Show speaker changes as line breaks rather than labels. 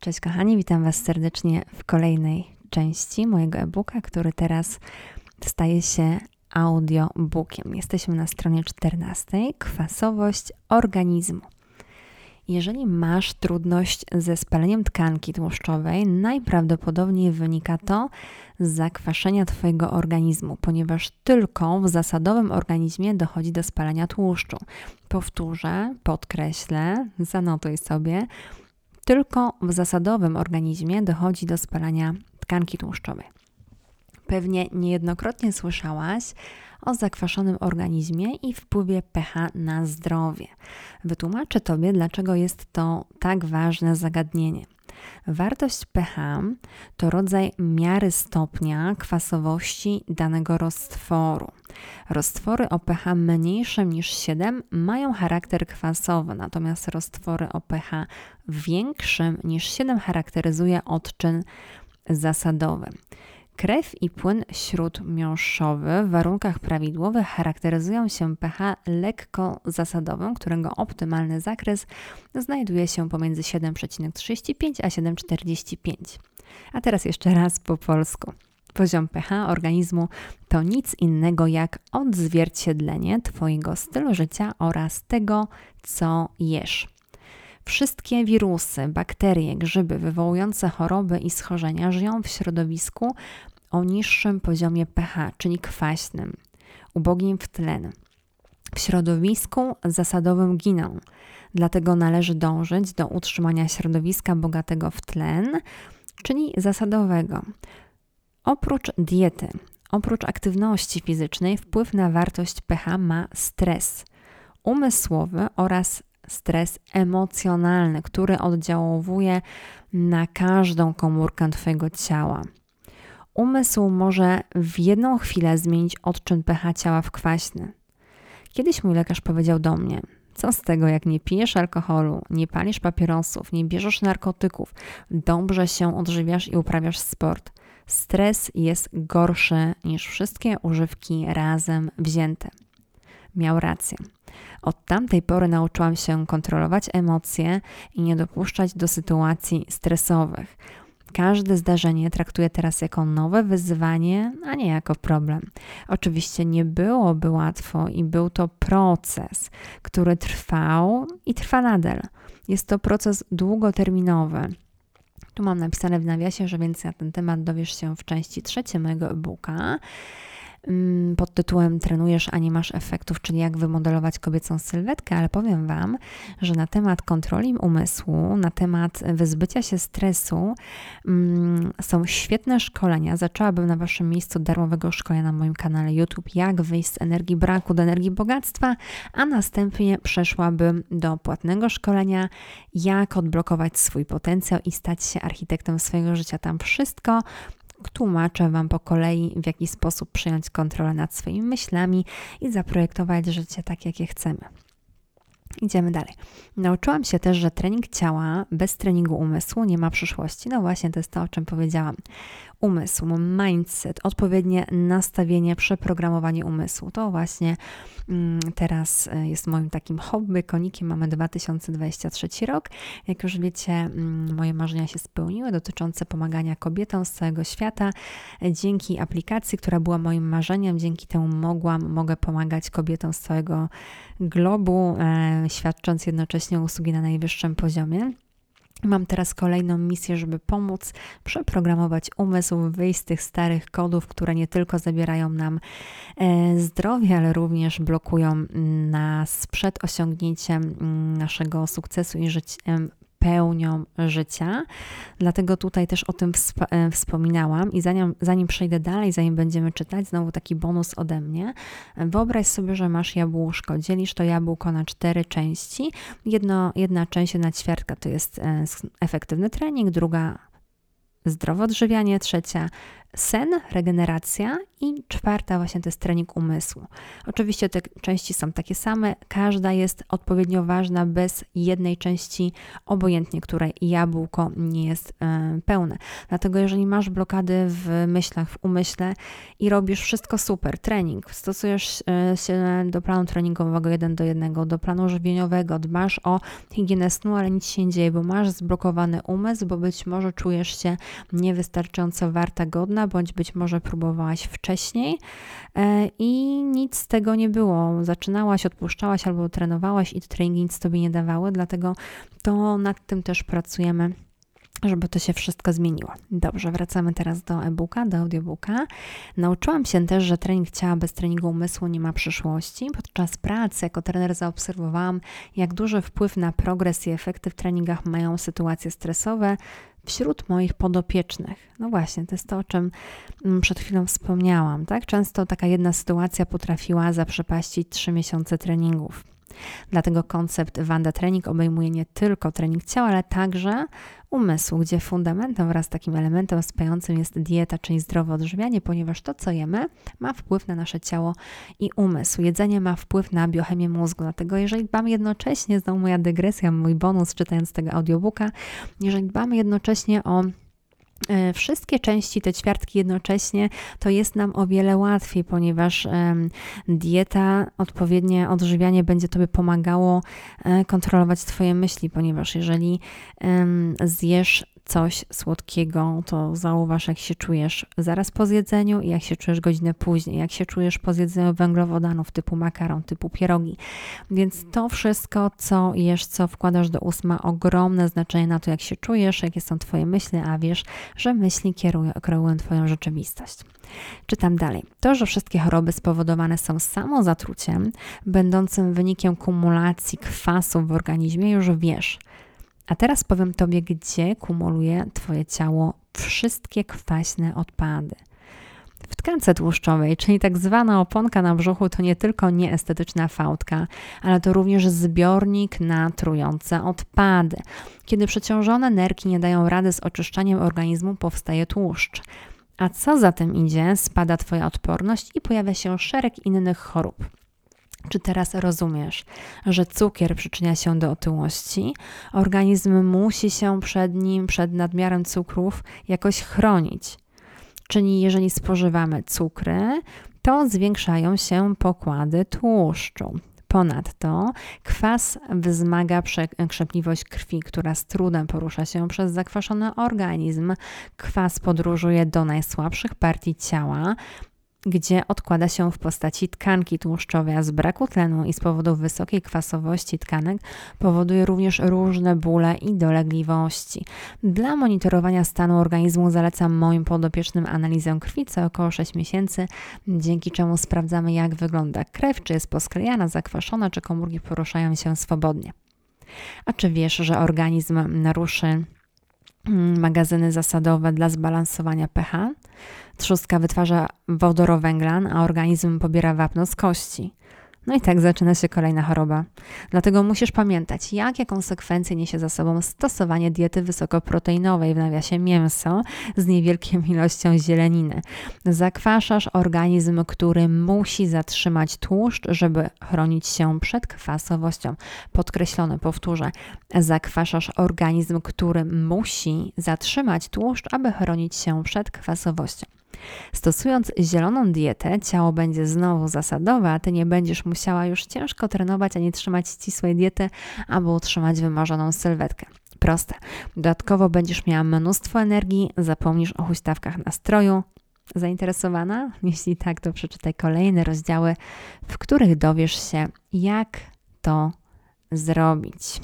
Cześć kochani, witam Was serdecznie w kolejnej części mojego e-booka, który teraz staje się audiobookiem. Jesteśmy na stronie 14. Kwasowość organizmu. Jeżeli masz trudność ze spaleniem tkanki tłuszczowej, najprawdopodobniej wynika to z zakwaszenia Twojego organizmu, ponieważ tylko w zasadowym organizmie dochodzi do spalania tłuszczu. Powtórzę, podkreślę, zanotuj sobie tylko w zasadowym organizmie dochodzi do spalania tkanki tłuszczowej. Pewnie niejednokrotnie słyszałaś o zakwaszonym organizmie i wpływie pH na zdrowie. Wytłumaczę Tobie, dlaczego jest to tak ważne zagadnienie. Wartość pH to rodzaj miary stopnia kwasowości danego roztworu. Roztwory o pH mniejszym niż 7 mają charakter kwasowy, natomiast roztwory o pH większym niż 7 charakteryzuje odczyn zasadowy. Krew i płyn śródmiąższowy w warunkach prawidłowych charakteryzują się pH lekko zasadowym, którego optymalny zakres znajduje się pomiędzy 7,35 a 7,45. A teraz jeszcze raz po polsku. Poziom pH organizmu to nic innego jak odzwierciedlenie Twojego stylu życia oraz tego, co jesz. Wszystkie wirusy, bakterie, grzyby wywołujące choroby i schorzenia żyją w środowisku o niższym poziomie pH, czyli kwaśnym, ubogim w tlen. W środowisku zasadowym giną, dlatego należy dążyć do utrzymania środowiska bogatego w tlen, czyli zasadowego. Oprócz diety, oprócz aktywności fizycznej, wpływ na wartość pH ma stres umysłowy oraz stres emocjonalny, który oddziałuje na każdą komórkę Twojego ciała. Umysł może w jedną chwilę zmienić odczyn pH ciała w kwaśny. Kiedyś mój lekarz powiedział do mnie: Co z tego, jak nie pijesz alkoholu, nie palisz papierosów, nie bierzesz narkotyków, dobrze się odżywiasz i uprawiasz sport? Stres jest gorszy niż wszystkie używki razem wzięte. Miał rację. Od tamtej pory nauczyłam się kontrolować emocje i nie dopuszczać do sytuacji stresowych. Każde zdarzenie traktuję teraz jako nowe wyzwanie, a nie jako problem. Oczywiście nie byłoby łatwo i był to proces, który trwał i trwa nadal. Jest to proces długoterminowy. Tu mam napisane w nawiasie, że więcej na ten temat dowiesz się w części trzeciej mojego e-booka. Mm, pod tytułem Trenujesz, a nie masz efektów, czyli jak wymodelować kobiecą sylwetkę, ale powiem Wam, że na temat kontroli umysłu, na temat wyzbycia się stresu mm, są świetne szkolenia. Zaczęłabym na Waszym miejscu darmowego szkolenia na moim kanale YouTube, jak wyjść z energii braku do energii bogactwa, a następnie przeszłabym do płatnego szkolenia, jak odblokować swój potencjał i stać się architektem swojego życia. Tam wszystko tłumaczę Wam po kolei, w jaki sposób przyjąć kontrolę nad swoimi myślami i zaprojektować życie tak, jakie chcemy. Idziemy dalej. Nauczyłam się też, że trening ciała bez treningu umysłu nie ma przyszłości. No właśnie, to jest to, o czym powiedziałam umysł, mindset, odpowiednie nastawienie, przeprogramowanie umysłu. To właśnie mm, teraz e, jest moim takim hobby, konikiem. Mamy 2023 rok. Jak już wiecie, mm, moje marzenia się spełniły dotyczące pomagania kobietom z całego świata. Dzięki aplikacji, która była moim marzeniem, dzięki temu mogłam, mogę pomagać kobietom z całego globu, e, świadcząc jednocześnie usługi na najwyższym poziomie. Mam teraz kolejną misję, żeby pomóc przeprogramować umysł, wyjść z tych starych kodów, które nie tylko zabierają nam e, zdrowie, ale również blokują nas przed osiągnięciem mm, naszego sukcesu i życiem pełnią życia. Dlatego tutaj też o tym e, wspominałam i zanim, zanim przejdę dalej, zanim będziemy czytać, znowu taki bonus ode mnie. Wyobraź sobie, że masz jabłuszko, dzielisz to jabłko na cztery części. Jedno, jedna część, jedna ćwiartka to jest e, efektywny trening, druga zdrowe odżywianie, trzecia sen, regeneracja i czwarta właśnie to jest trening umysłu. Oczywiście te części są takie same, każda jest odpowiednio ważna bez jednej części, obojętnie której jabłko nie jest e, pełne. Dlatego jeżeli masz blokady w myślach, w umyśle i robisz wszystko super, trening, stosujesz e, się do planu treningowego jeden do jednego, do planu żywieniowego, dbasz o higienę snu, ale nic się nie dzieje, bo masz zblokowany umysł, bo być może czujesz się niewystarczająco warta, godna, bądź być może próbowałaś wcześniej e, i nic z tego nie było. Zaczynałaś, odpuszczałaś albo trenowałaś i treningi nic tobie nie dawały, dlatego to nad tym też pracujemy żeby to się wszystko zmieniło. Dobrze, wracamy teraz do e-booka, do audiobooka. Nauczyłam się też, że trening ciała bez treningu umysłu nie ma przyszłości. Podczas pracy jako trener zaobserwowałam, jak duży wpływ na progres i efekty w treningach mają sytuacje stresowe, wśród moich podopiecznych. No właśnie, to jest to, o czym mm, przed chwilą wspomniałam. Tak? Często taka jedna sytuacja potrafiła zaprzepaścić trzy miesiące treningów. Dlatego koncept Wanda Trening obejmuje nie tylko trening ciała, ale także umysłu, gdzie fundamentem wraz z takim elementem wspierającym jest dieta, czyli zdrowe odżywianie, ponieważ to, co jemy, ma wpływ na nasze ciało i umysł. Jedzenie ma wpływ na biochemię mózgu, dlatego jeżeli dbamy jednocześnie, znowu moja dygresja, mój bonus czytając tego audiobooka, jeżeli dbamy jednocześnie o wszystkie części, te ćwiartki jednocześnie, to jest nam o wiele łatwiej, ponieważ dieta, odpowiednie odżywianie będzie Tobie pomagało e, kontrolować Twoje myśli, ponieważ jeżeli zjesz coś słodkiego, to zauważ, jak się czujesz zaraz po zjedzeniu i jak się czujesz godzinę później, jak się czujesz po zjedzeniu węglowodanów typu makaron, typu pierogi. Więc to wszystko, co jesz, co wkładasz do ust, ma ogromne znaczenie na to, jak się czujesz, jakie są Twoje myśli, a wiesz, że myśli kierują, kreują Twoją rzeczywistość. Czytam dalej. To, że wszystkie choroby spowodowane są samozatruciem, będącym wynikiem kumulacji kwasów w organizmie, już wiesz. A teraz powiem Tobie, gdzie kumuluje Twoje ciało wszystkie kwaśne odpady. W tkance tłuszczowej, czyli tak zwana oponka na brzuchu, to nie tylko nieestetyczna fałdka, ale to również zbiornik na trujące odpady. Kiedy przeciążone nerki nie dają rady z oczyszczaniem organizmu, powstaje tłuszcz. A co za tym idzie, spada Twoja odporność i pojawia się szereg innych chorób. Czy teraz rozumiesz, że cukier przyczynia się do otyłości? Organizm musi się przed nim, przed nadmiarem cukrów jakoś chronić. Czyli jeżeli spożywamy cukry, to zwiększają się pokłady tłuszczu. Ponadto kwas wzmaga przekrzepliwość krwi, która z trudem porusza się przez zakwaszony organizm. Kwas podróżuje do najsłabszych partii ciała, gdzie odkłada się w postaci tkanki tłuszczowej, a z braku tlenu i z powodu wysokiej kwasowości tkanek powoduje również różne bóle i dolegliwości. Dla monitorowania stanu organizmu zalecam moim podopiecznym analizę krwi co około 6 miesięcy, dzięki czemu sprawdzamy jak wygląda krew, czy jest posklejana, zakwaszona, czy komórki poruszają się swobodnie. A czy wiesz, że organizm naruszy magazyny zasadowe dla zbalansowania pH? Trzustka wytwarza wodorowęglan, a organizm pobiera wapno z kości. No i tak zaczyna się kolejna choroba. Dlatego musisz pamiętać, jakie konsekwencje niesie za sobą stosowanie diety wysokoproteinowej, w nawiasie mięso, z niewielką ilością zieleniny. Zakwaszasz organizm, który musi zatrzymać tłuszcz, żeby chronić się przed kwasowością. Podkreślone, powtórzę. Zakwaszasz organizm, który musi zatrzymać tłuszcz, aby chronić się przed kwasowością. Stosując zieloną dietę, ciało będzie znowu zasadowe, a ty nie będziesz musiała już ciężko trenować ani trzymać ścisłej diety, aby utrzymać wymarzoną sylwetkę. Proste. Dodatkowo będziesz miała mnóstwo energii, zapomnisz o huśtawkach nastroju. Zainteresowana? Jeśli tak, to przeczytaj kolejne rozdziały, w których dowiesz się, jak to zrobić.